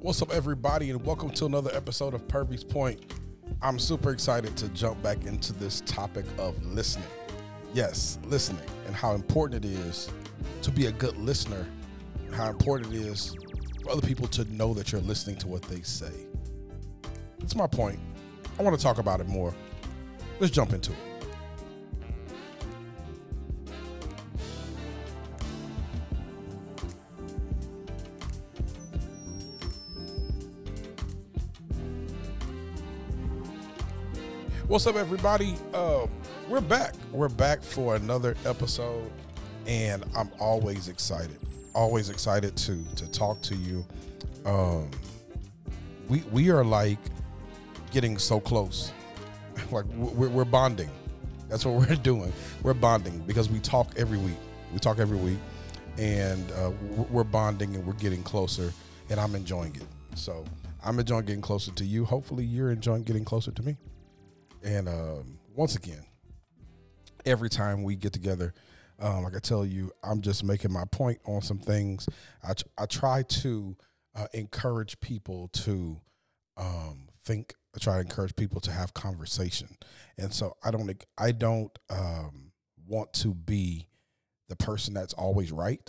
What's up, everybody, and welcome to another episode of Purvey's Point. I'm super excited to jump back into this topic of listening. Yes, listening, and how important it is to be a good listener, and how important it is for other people to know that you're listening to what they say. That's my point. I want to talk about it more. Let's jump into it. What's up, everybody? Uh, we're back. We're back for another episode, and I'm always excited. Always excited to to talk to you. Um, we we are like getting so close, like we're, we're bonding. That's what we're doing. We're bonding because we talk every week. We talk every week, and uh, we're bonding and we're getting closer. And I'm enjoying it. So I'm enjoying getting closer to you. Hopefully, you're enjoying getting closer to me. And um, once again, every time we get together, um, like I tell you, I'm just making my point on some things. I, I try to uh, encourage people to um, think. I try to encourage people to have conversation, and so I don't. I don't um, want to be the person that's always right.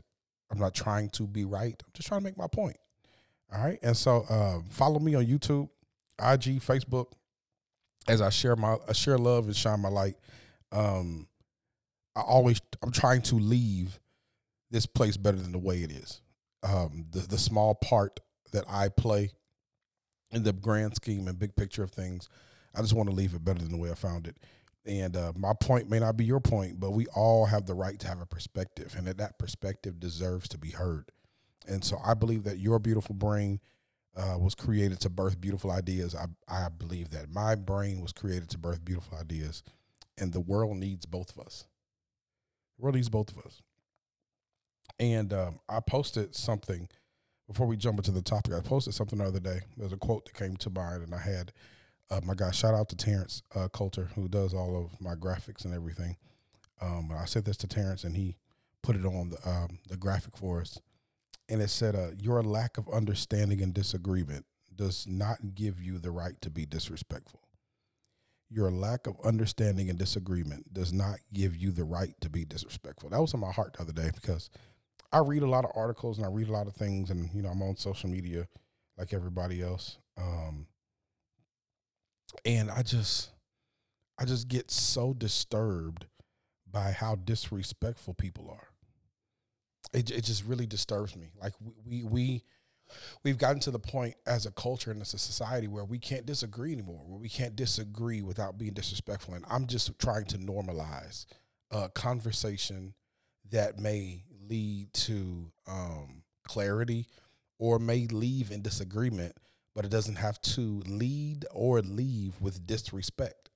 I'm not trying to be right. I'm just trying to make my point. All right, and so uh, follow me on YouTube, IG, Facebook, as I share my I share love and shine my light, um, I always I'm trying to leave this place better than the way it is. Um, the the small part that I play in the grand scheme and big picture of things, I just want to leave it better than the way I found it. And uh, my point may not be your point, but we all have the right to have a perspective, and that that perspective deserves to be heard. And so I believe that your beautiful brain uh, was created to birth beautiful ideas. I, I believe that my brain was created to birth beautiful ideas, and the world needs both of us. The world needs both of us. And um, I posted something before we jump into the topic. I posted something the other day. There's a quote that came to mind, and I had uh, my guy. Shout out to Terrence uh, Coulter, who does all of my graphics and everything. Um, I said this to Terrence, and he put it on the um, the graphic for us and it said, uh, "Your lack of understanding and disagreement does not give you the right to be disrespectful. Your lack of understanding and disagreement does not give you the right to be disrespectful." That was in my heart the other day because I read a lot of articles and I read a lot of things, and you know I'm on social media like everybody else, um, and I just I just get so disturbed by how disrespectful people are it, it just really disturbs me. Like we, we we we've gotten to the point as a culture and as a society where we can't disagree anymore, where we can't disagree without being disrespectful. And I'm just trying to normalize a conversation that may lead to um, clarity or may leave in disagreement, but it doesn't have to lead or leave with disrespect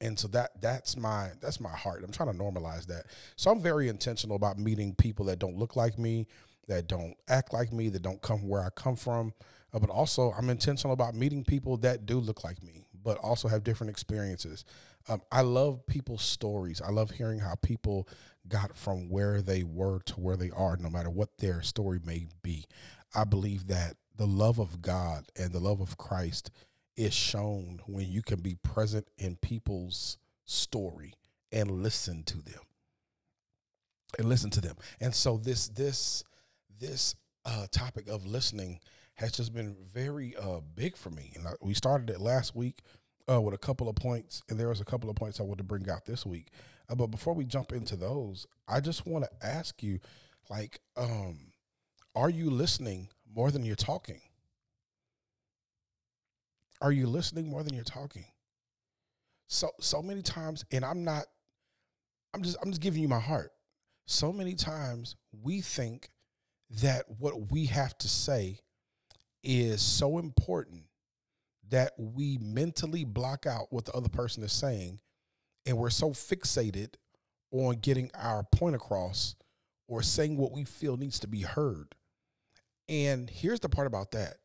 and so that that's my that's my heart. I'm trying to normalize that. So i'm very intentional about meeting people that don't look like me that don't act like me that don't come where i come from. Uh, but also i'm intentional about meeting people that do look like me but also have different experiences. Um, i love people's stories. I love hearing how people got from where they were to where they are no matter what their story may be. I believe that the love of god and the love of christ is shown when you can be present in people's story and listen to them. And listen to them. And so this this this uh, topic of listening has just been very uh, big for me. And I, we started it last week uh, with a couple of points and there was a couple of points i want to bring out this week. Uh, but before we jump into those i just want to ask you like um, are you listening more than you're talking are you listening more than you're talking? So so many times, and I'm not, I'm just I'm just giving you my heart. So many times we think that what we have to say is so important that we mentally block out what the other person is saying and we're so fixated on getting our point across or saying what we feel needs to be heard. And here's the part about that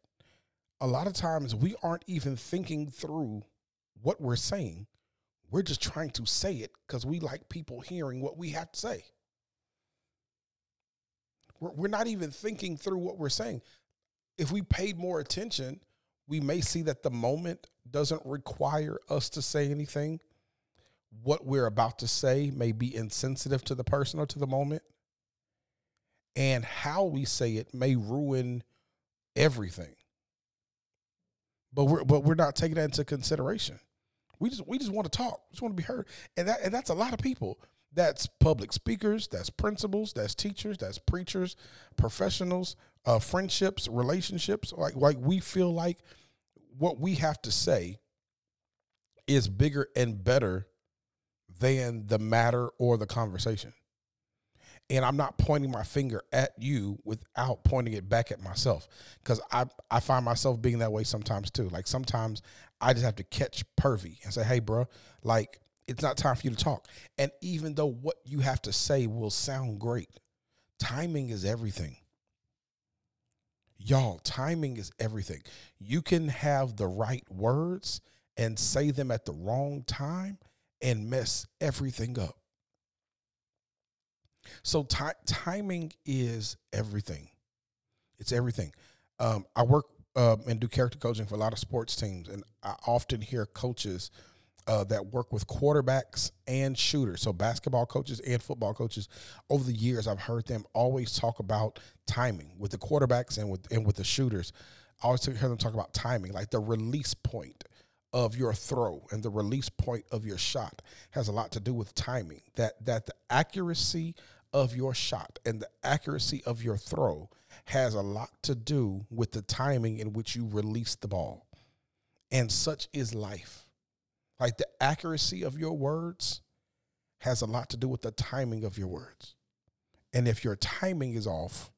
a lot of times we aren't even thinking through what we're saying. We're just trying to say it because we like people hearing what we have to say. We're, we're not even thinking through what we're saying. if we paid more attention, we may see that the moment doesn't require us to say anything. What we're about to say may be insensitive to the person or to the moment. And how we say it may ruin everything. But we're but we're not taking that into consideration. We just we just want to talk. We just want to be heard. And that and that's a lot of people. That's public speakers, that's principals, that's teachers, that's preachers, professionals, uh, friendships, relationships. Like like we feel like what we have to say is bigger and better than the matter or the conversation. And I'm not pointing my finger at you without pointing it back at myself. Cause I, I find myself being that way sometimes too. Like sometimes I just have to catch Purvey and say, hey, bro, like it's not time for you to talk. And even though what you have to say will sound great, timing is everything. Y'all, timing is everything. You can have the right words and say them at the wrong time and mess everything up. So t- timing is everything. It's everything. Um, I work um, and do character coaching for a lot of sports teams, and I often hear coaches uh, that work with quarterbacks and shooters, so basketball coaches and football coaches. Over the years, I've heard them always talk about timing with the quarterbacks and with and with the shooters. I always hear them talk about timing, like the release point of your throw and the release point of your shot has a lot to do with timing. That that the accuracy of your shot and the accuracy of your throw has a lot to do with the timing in which you release the ball. And such is life. Like the accuracy of your words has a lot to do with the timing of your words. And if your timing is off,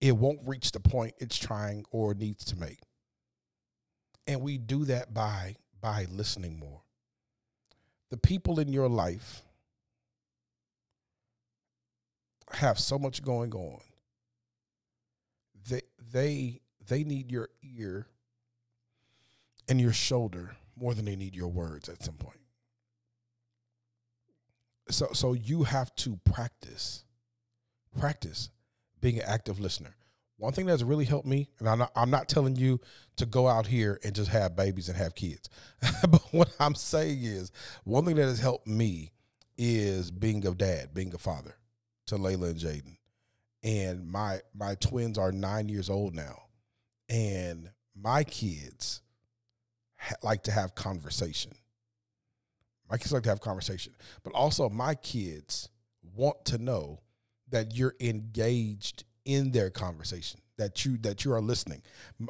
it won't reach the point it's trying or needs to make. And we do that by by listening more. The people in your life have so much going on. They they they need your ear and your shoulder more than they need your words at some point. So so you have to practice, practice being an active listener. One thing that's really helped me, and I'm not, I'm not telling you to go out here and just have babies and have kids, but what I'm saying is one thing that has helped me is being a dad, being a father to Layla and Jaden, and my my twins are nine years old now, and my kids ha- like to have conversation. My kids like to have conversation, but also my kids want to know that you're engaged in their conversation, that you that you are listening.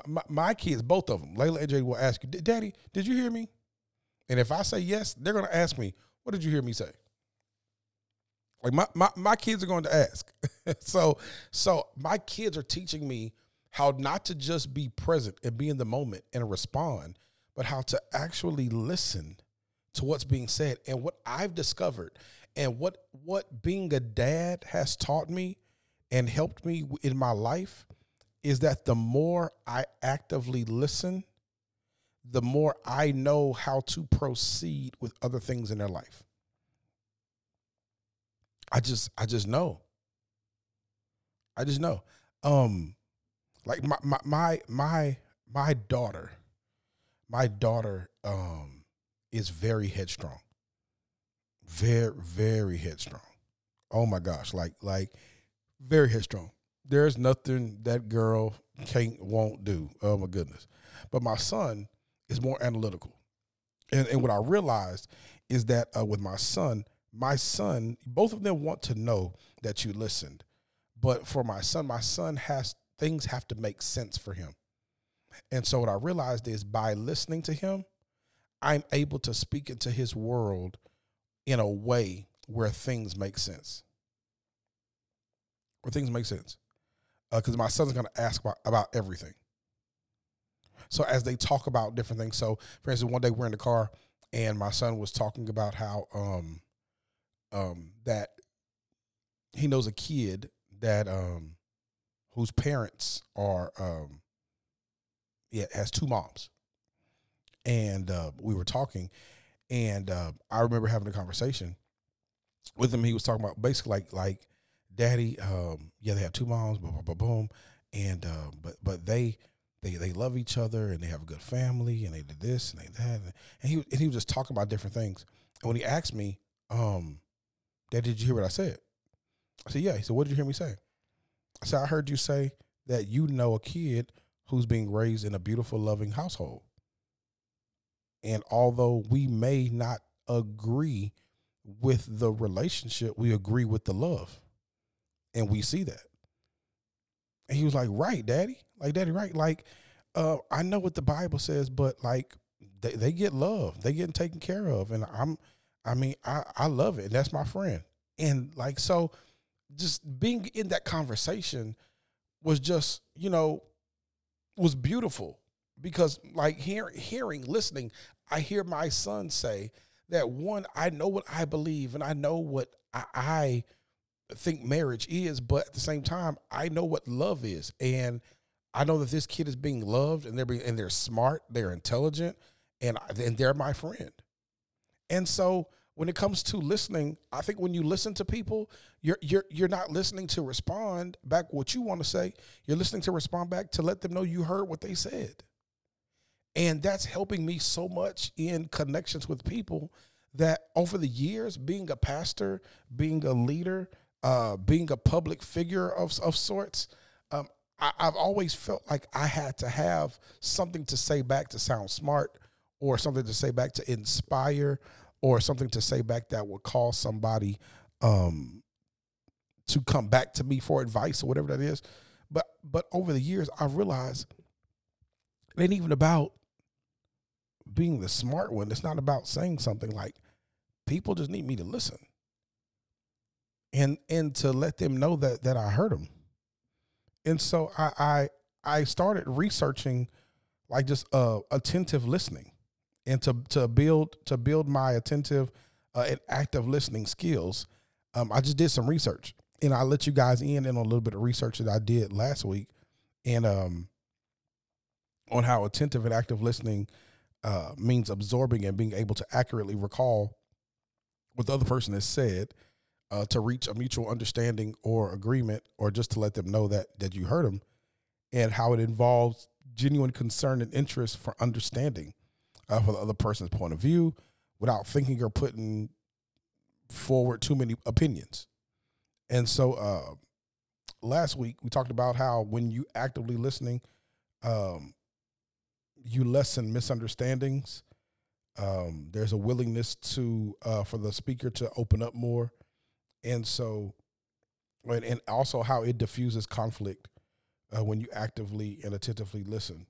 My, my kids, both of them, Layla and Jay, will ask you, "Daddy, did you hear me?" And if I say yes, they're going to ask me, "What did you hear me say?" Like my my, my kids are going to ask. so so my kids are teaching me how not to just be present and be in the moment and respond, but how to actually listen to what's being said. And what I've discovered and what what being a dad has taught me and helped me in my life is that the more I actively listen, the more I know how to proceed with other things in their life. I just I just know. I just know. Um like my my my my, my daughter my daughter um, is very headstrong, very very headstrong. Oh my gosh, like like very headstrong. There's nothing that girl can't won't do. Oh my goodness. But my son is more analytical, and and what I realized is that uh, with my son, my son, both of them want to know that you listened, but for my son, my son has things have to make sense for him. And so what I realized is by listening to him, I'm able to speak into his world in a way where things make sense. Where things make sense. Because uh, my son's going to ask about, about everything. So as they talk about different things, so for instance, one day we're in the car and my son was talking about how um um that he knows a kid that um whose parents are um yeah, has two moms. And uh, we were talking, and uh, I remember having a conversation with him. He was talking about basically like like, daddy, um, yeah, they have two moms, boom, boom, boom. and uh, but but they they they love each other and they have a good family and they did this and they that and he and he was just talking about different things. And when he asked me, um, Dad, did you hear what I said? I said, Yeah. He said, What did you hear me say? I said, I heard you say that you know a kid who's being raised in a beautiful, loving household. And although we may not agree with the relationship, we agree with the love. And we see that. And he was like, Right, daddy. Like, daddy, right. Like, uh, I know what the Bible says, but like they, they get love. They getting taken care of. And I'm I mean, I, I love it. That's my friend. And like so just being in that conversation was just, you know, was beautiful because like hearing hearing listening i hear my son say that one i know what i believe and i know what i, I think marriage is but at the same time i know what love is and i know that this kid is being loved and they're being and they're smart they're intelligent and and they're my friend and so when it comes to listening, I think when you listen to people, you're you're you're not listening to respond back what you want to say. You're listening to respond back to let them know you heard what they said. And that's helping me so much in connections with people that over the years, being a pastor, being a leader, uh, being a public figure of, of sorts, um, I, I've always felt like I had to have something to say back to sound smart or something to say back to inspire or something to say back that would cause somebody um, to come back to me for advice or whatever that is. But but over the years, I've realized it ain't even about being the smart one. It's not about saying something like people just need me to listen and and to let them know that that I heard them. And so I I, I started researching like just uh, attentive listening and to to build to build my attentive uh, and active listening skills, um, I just did some research, and I let you guys in on a little bit of research that I did last week, and um, on how attentive and active listening uh, means absorbing and being able to accurately recall what the other person has said uh, to reach a mutual understanding or agreement, or just to let them know that that you heard them, and how it involves genuine concern and interest for understanding uh, for the other person's point of view without thinking or putting forward too many opinions. And so uh, last week we talked about how when you actively listening, um, you lessen misunderstandings. Um, there's a willingness to uh, for the speaker to open up more, and so, and, and also how it diffuses conflict uh, when you actively and attentively listen.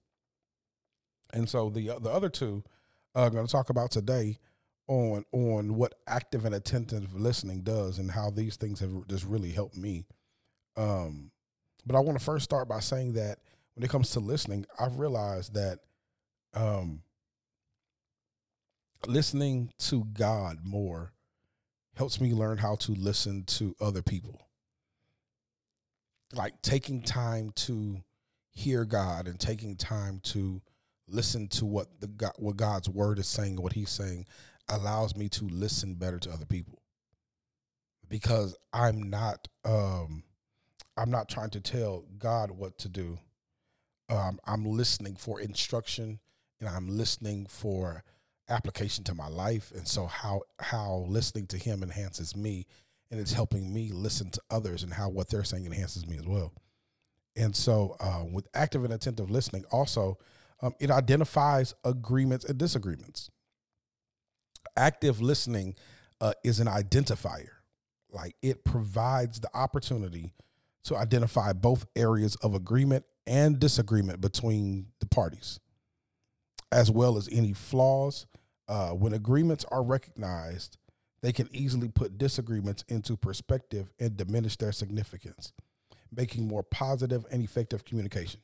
And so the the other two uh, I'm going to talk about today on on what active and attentive listening does and how these things have just really helped me. Um, but I want to first start by saying that when it comes to listening, I've realized that um, listening to God more helps me learn how to listen to other people. Like taking time to hear God and taking time to listen to what the God, what God's word is saying, what He's saying, allows me to listen better to other people. Because I'm not um, I'm not trying to tell God what to do. Um, I'm listening for instruction, and I'm listening for application to my life, and so how how listening to Him enhances me, and it's helping me listen to others, and how what they're saying enhances me as well. And so, uh, with active and attentive listening, also um, it identifies agreements and disagreements. Active listening uh, is an identifier. Like it provides the opportunity to identify both areas of agreement and disagreement between the parties, as well as any flaws. Uh, when agreements are recognized, they can easily put disagreements into perspective and diminish their significance, making more positive and effective communication.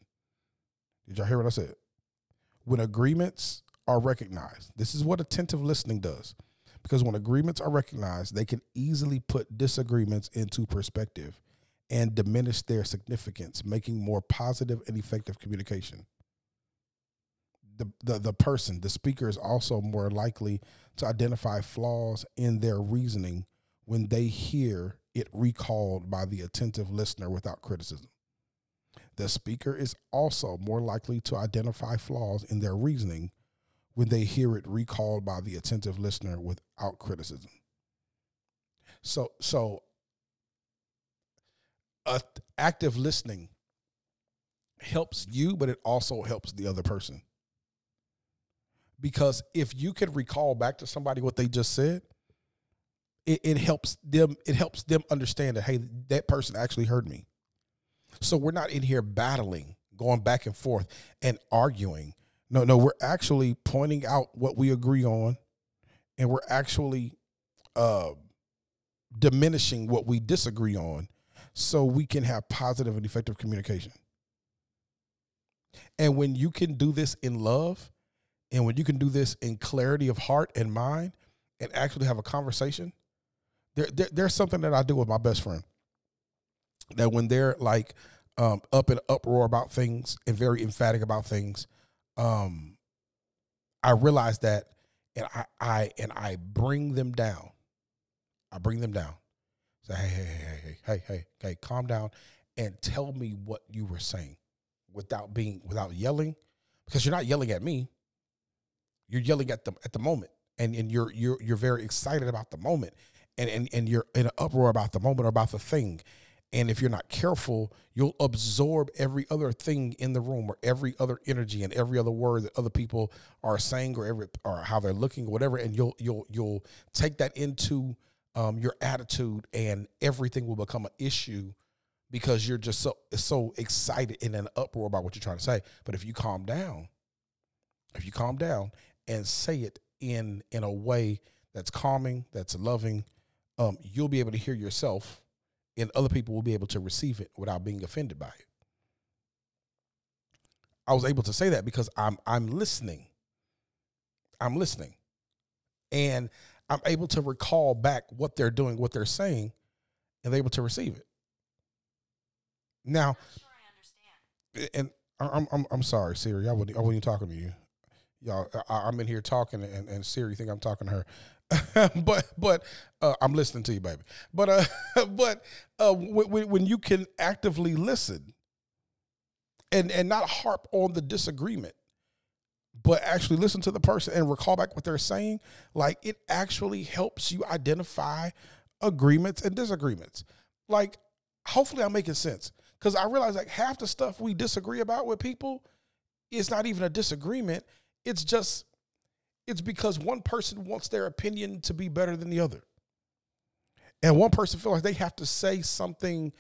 Did y'all hear what I said? When agreements are recognized, this is what attentive listening does. Because when agreements are recognized, they can easily put disagreements into perspective and diminish their significance, making more positive and effective communication. The, the, the person, the speaker, is also more likely to identify flaws in their reasoning when they hear it recalled by the attentive listener without criticism. The speaker is also more likely to identify flaws in their reasoning when they hear it recalled by the attentive listener without criticism. So, so uh, active listening helps you, but it also helps the other person. Because if you can recall back to somebody what they just said, it, it helps them. It helps them understand that hey, that person actually heard me. So we're not in here battling, going back and forth and arguing. No, no, we're actually pointing out what we agree on, and we're actually uh, diminishing what we disagree on, so we can have positive and effective communication. And when you can do this in love, and when you can do this in clarity of heart and mind, and actually have a conversation, there, there there's something that I do with my best friend. That when they're like um, up in uproar about things and very emphatic about things, um, I realize that, and I, I and I bring them down. I bring them down. Say, hey, hey, hey, hey, hey, hey, hey, calm down, and tell me what you were saying without being without yelling because you're not yelling at me you're yelling at the at the moment and and you're you're you're very excited about the moment and and, and you're in an uproar about the moment or about the thing and if you're not careful you'll absorb every other thing in the room or every other energy and every other word that other people are saying or every or how they're looking or whatever and you'll you'll you'll take that into um, your attitude and everything will become an issue because you're just so so excited in an uproar about what you're trying to say. But if you calm down, if you calm down and say it in in a way that's calming, that's loving, um, you'll be able to hear yourself, and other people will be able to receive it without being offended by it. I was able to say that because I'm I'm listening. I'm listening. And I'm able to recall back what they're doing, what they're saying, and they're able to receive it. Now, sure and I'm, I'm I'm sorry, Siri. I wasn't I wasn't talking to you, y'all. I, am in here talking, and, and Siri think I'm talking to her. but but uh, I'm listening to you, baby. But uh, but uh, when, when you can actively listen, and and not harp on the disagreement, but actually listen to the person and recall back what they're saying, like it actually helps you identify agreements and disagreements. Like, hopefully, I'm making sense because I realize like half the stuff we disagree about with people is not even a disagreement. It's just it's because one person wants their opinion to be better than the other. And one person feels like they have to say something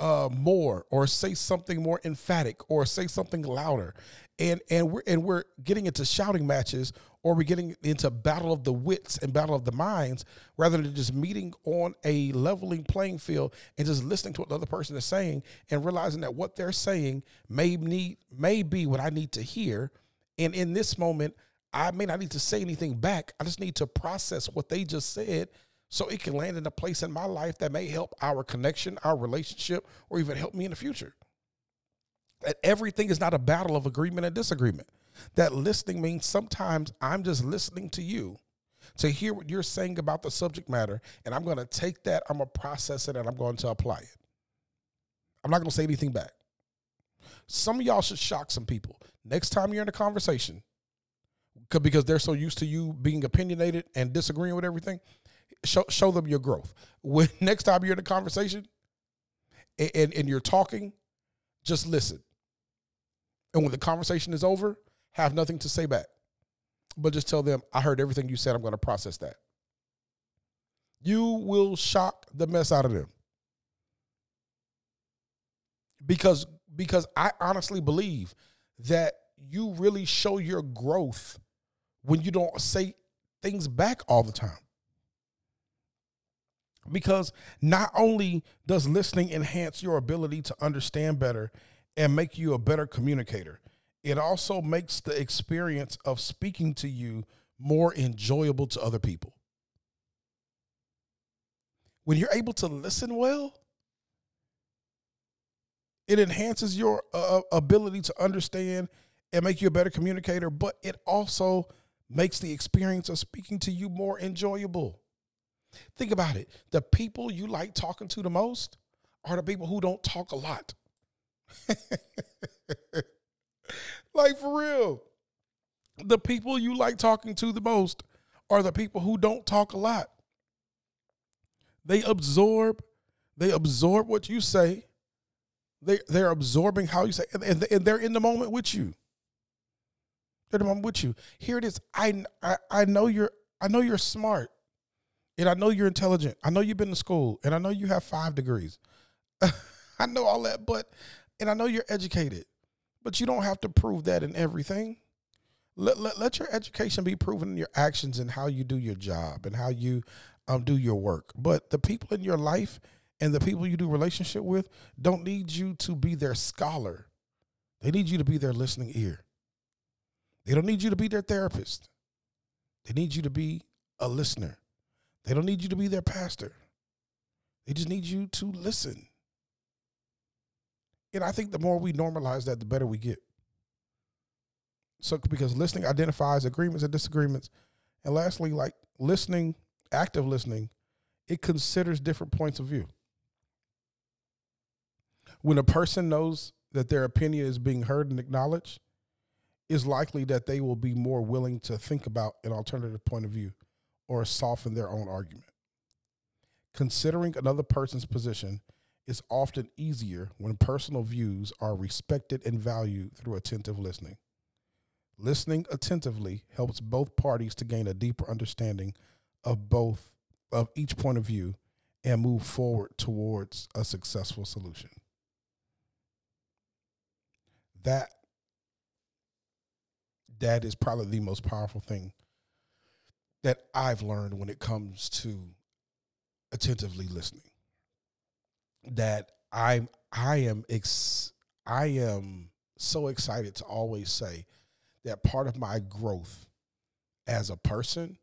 uh, more or say something more emphatic or say something louder and and we're and we're getting into shouting matches or we're getting into battle of the wits and battle of the minds rather than just meeting on a leveling playing field and just listening to what the other person is saying and realizing that what they're saying may need may be what I need to hear and in this moment I may not need to say anything back I just need to process what they just said so it can land in a place in my life that may help our connection our relationship or even help me in the future that everything is not a battle of agreement and disagreement. That listening means sometimes I'm just listening to you to hear what you're saying about the subject matter, and I'm going to take that, I'm going to process it, and I'm going to apply it. I'm not going to say anything back. Some of y'all should shock some people. Next time you're in a conversation, because they're so used to you being opinionated and disagreeing with everything, show, show them your growth. When next time you're in a conversation and, and, and you're talking, just listen. And when the conversation is over, have nothing to say back. But just tell them, I heard everything you said. I'm going to process that. You will shock the mess out of them. Because because I honestly believe that you really show your growth when you don't say things back all the time. Because not only does listening enhance your ability to understand better and make you a better communicator. It also makes the experience of speaking to you more enjoyable to other people. When you're able to listen well, it enhances your uh, uh ability to understand and make you a better communicator, but it also makes the experience of speaking to you more enjoyable. Think about it. The people you like talking to the most are the people who don't talk a lot. like for real. The people you like talking to the most are the people who don't talk a lot. They absorb, they absorb what you say. They they're absorbing how you say, and, and, they're in the moment with you. The with you. Here it is. I, I I know you're I know you're smart, and I know you're intelligent. I know you've been to school, and I know you have five degrees. I know all that, but and I know you're educated, but you don't have to prove that in everything. Let, let, let your education be proven in your actions and how you do your job and how you um, do your work. But the people in your life and the people you do relationship with don't need you to be their scholar. They need you to be their listening ear. They don't need you to be their therapist. They need you to be a listener. They don't need you to be their pastor. They just need you to listen. And I think the more we normalize that, the better we get. So, because listening identifies agreements and disagreements. And lastly, like listening, active listening, it considers different points of view. When a person knows that their opinion is being heard and acknowledged, it's likely that they will be more willing to think about an alternative point of view or soften their own argument. Considering another person's position is often easier when personal views are respected and valued through attentive listening. Listening attentively helps both parties to gain a deeper understanding of both of each point of view and move forward towards a successful solution. That that is probably the most powerful thing that I've learned when it comes to attentively listening. That I'm I am ex I am so excited to always say that part of my growth as a person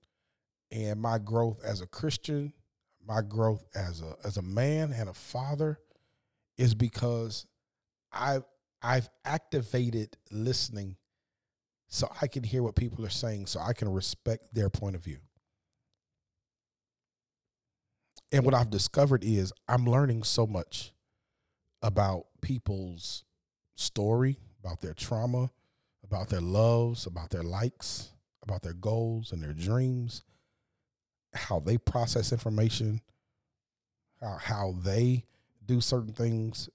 and my growth as a Christian, my growth as a as a man and a father is because I've I've activated listening so I can hear what people are saying, so I can respect their point of view. And what I've discovered is I'm learning so much about people's story, about their trauma, about their loves, about their likes, about their goals and their dreams, how they process information, how, how they do certain things.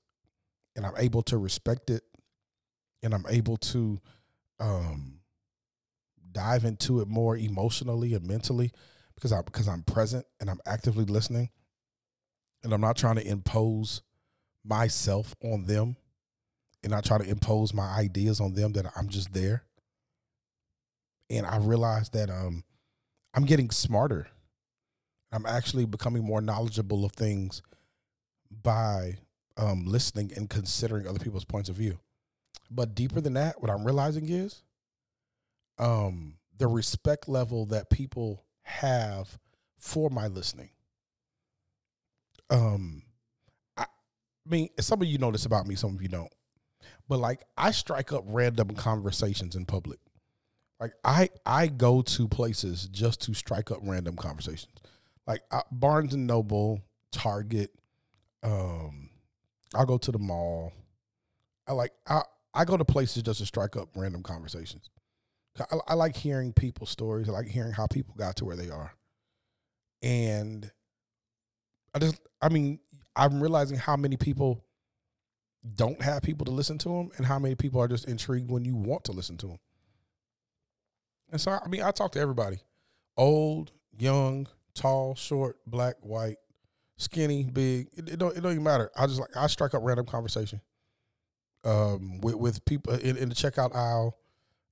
And I'm able to respect it. And I'm able to um, dive into it more emotionally and mentally because I because I'm present and I'm actively listening, and I'm not trying to impose myself on them, and not try to impose my ideas on them. That I'm just there, and I realized that um, I'm getting smarter. I'm actually becoming more knowledgeable of things by um, listening and considering other people's points of view. But deeper than that, what I'm realizing is um, the respect level that people have for my listening. Um, I, I mean, some of you know this about me, some of you don't. But like, I strike up random conversations in public. Like, I I go to places just to strike up random conversations. Like uh, Barnes and Noble, Target. Um, I'll go to the mall. I like I I go to places just to strike up random conversations. I, I like hearing people's stories. I like hearing how people got to where they are. And I just, I mean, I'm realizing how many people don't have people to listen to them and how many people are just intrigued when you want to listen to them. And so, I mean, I talk to everybody old, young, tall, short, black, white, skinny, big. It, it don't, it don't even matter. I just like, I strike up random conversation um, with, with people in, in the checkout aisle.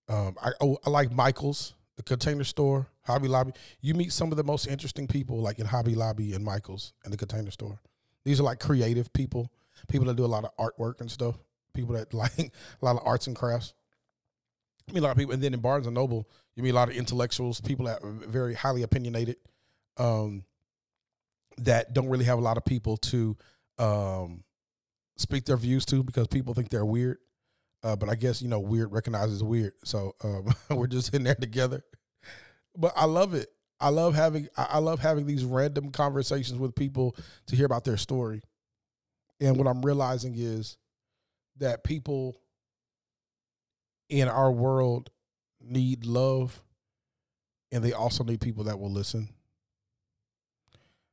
Um, I oh, I like Michaels, the Container Store, Hobby Lobby. You meet some of the most interesting people, like in Hobby Lobby and Michaels and the Container Store. These are like creative people, people that do a lot of artwork and stuff. People that like a lot of arts and crafts. I mean, a lot of people, and then in Barnes and Noble, you meet a lot of intellectuals, people that are very highly opinionated, um, that don't really have a lot of people to um, speak their views to because people think they're weird. Uh, but I guess you know, weird recognizes weird, so um, we're just in there together. But I love it. I love having I love having these random conversations with people to hear about their story. And what I'm realizing is that people in our world need love and they also need people that will listen.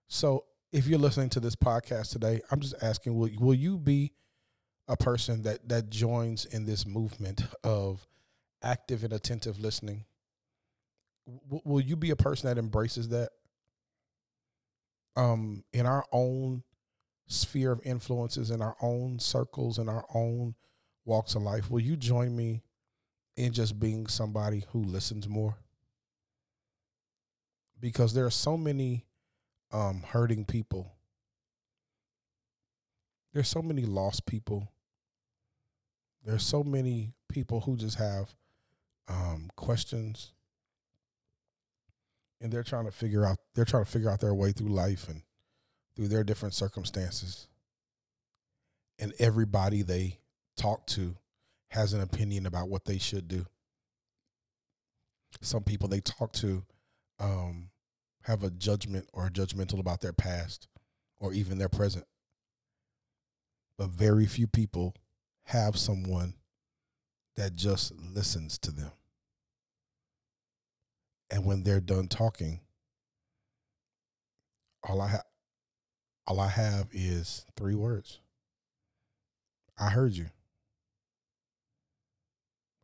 So if you're listening to this podcast today, I'm just asking will will you be a person that that joins in this movement of active and attentive listening? W- will you be a person that embraces that? Um in our own sphere of influences in our own circles in our own walks of life, will you join me in just being somebody who listens more? Because there are so many um, hurting people. There's so many lost people. There's so many people who just have um, questions, and they're trying to figure out. They're trying to figure out their way through life and through their different circumstances. And everybody they talk to has an opinion about what they should do. Some people they talk to um, have a judgment or judgmental about their past or even their present. But very few people have someone that just listens to them. And when they're done talking, all I have all I have is three words. I heard you.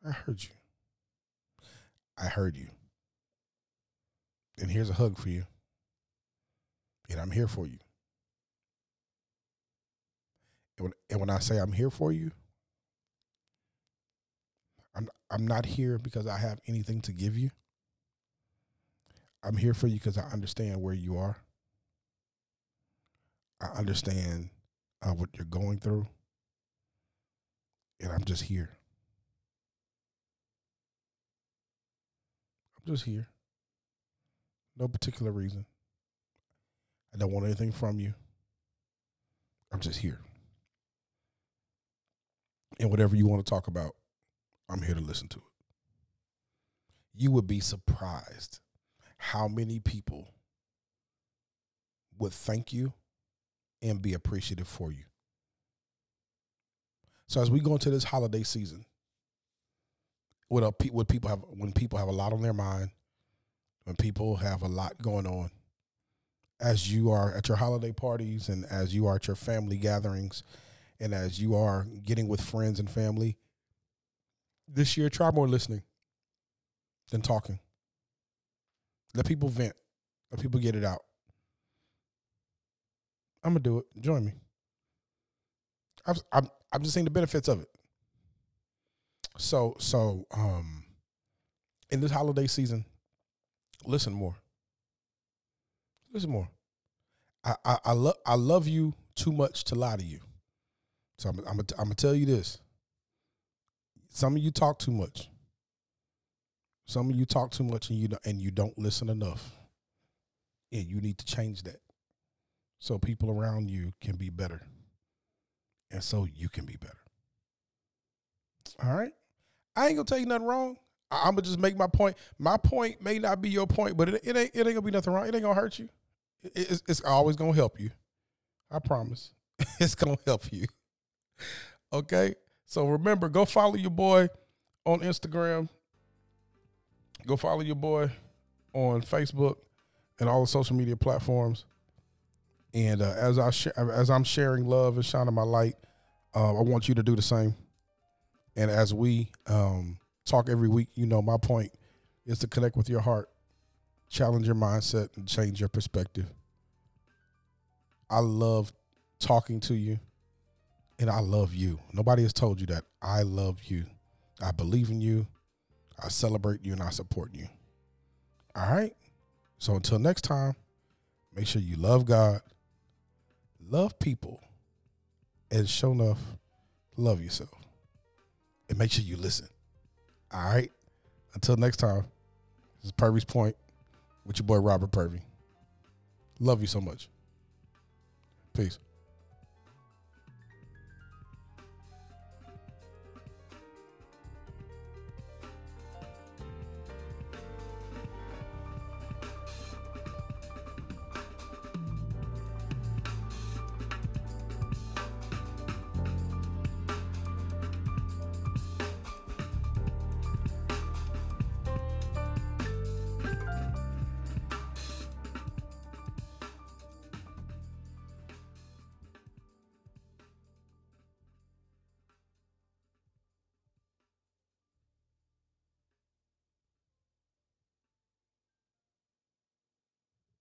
I heard you. I heard you. And here's a hug for you. And I'm here for you. And when, and when I say I'm here for you, I'm I'm not here because I have anything to give you. I'm here for you because I understand where you are. I understand uh, what you're going through. And I'm just here. I'm just here. No particular reason. I don't want anything from you. I'm just here. And whatever you want to talk about, I'm here to listen to it. You would be surprised how many people would thank you and be appreciative for you. So as we go into this holiday season, what a, what people have when people have a lot on their mind, when people have a lot going on, as you are at your holiday parties and as you are at your family gatherings and as you are getting with friends and family, this year try more listening than talking. Let people vent. Let people get it out. I'm gonna do it. Join me. I've, I'm I'm just seeing the benefits of it. So so um, in this holiday season, listen more. Listen more. I I, I love I love you too much to lie to you. So I'm I'm gonna tell you this. Some of you talk too much. Some of you talk too much and you don't, and you don't listen enough. And you need to change that. So people around you can be better. And so you can be better. All right. I ain't gonna tell you nothing wrong. I'm gonna just make my point. My point may not be your point, but it, it ain't it ain't gonna be nothing wrong. It ain't gonna hurt you. It, it's, it's always gonna help you. I promise. it's gonna help you. Okay. So remember, go follow your boy on Instagram. Go follow your boy on Facebook and all the social media platforms. And uh, as I as I'm sharing love and shining my light, uh, I want you to do the same. And as we um, talk every week, you know, my point is to connect with your heart, challenge your mindset, and change your perspective. I love talking to you, and I love you. Nobody has told you that. I love you. I believe in you. I celebrate you, and I support you. All right. So until next time, make sure you love God, love people, and show enough, love yourself. And make sure you listen. All right. Until next time, this is Purvey's Point with your boy Robert Purvey. Love you so much. Peace.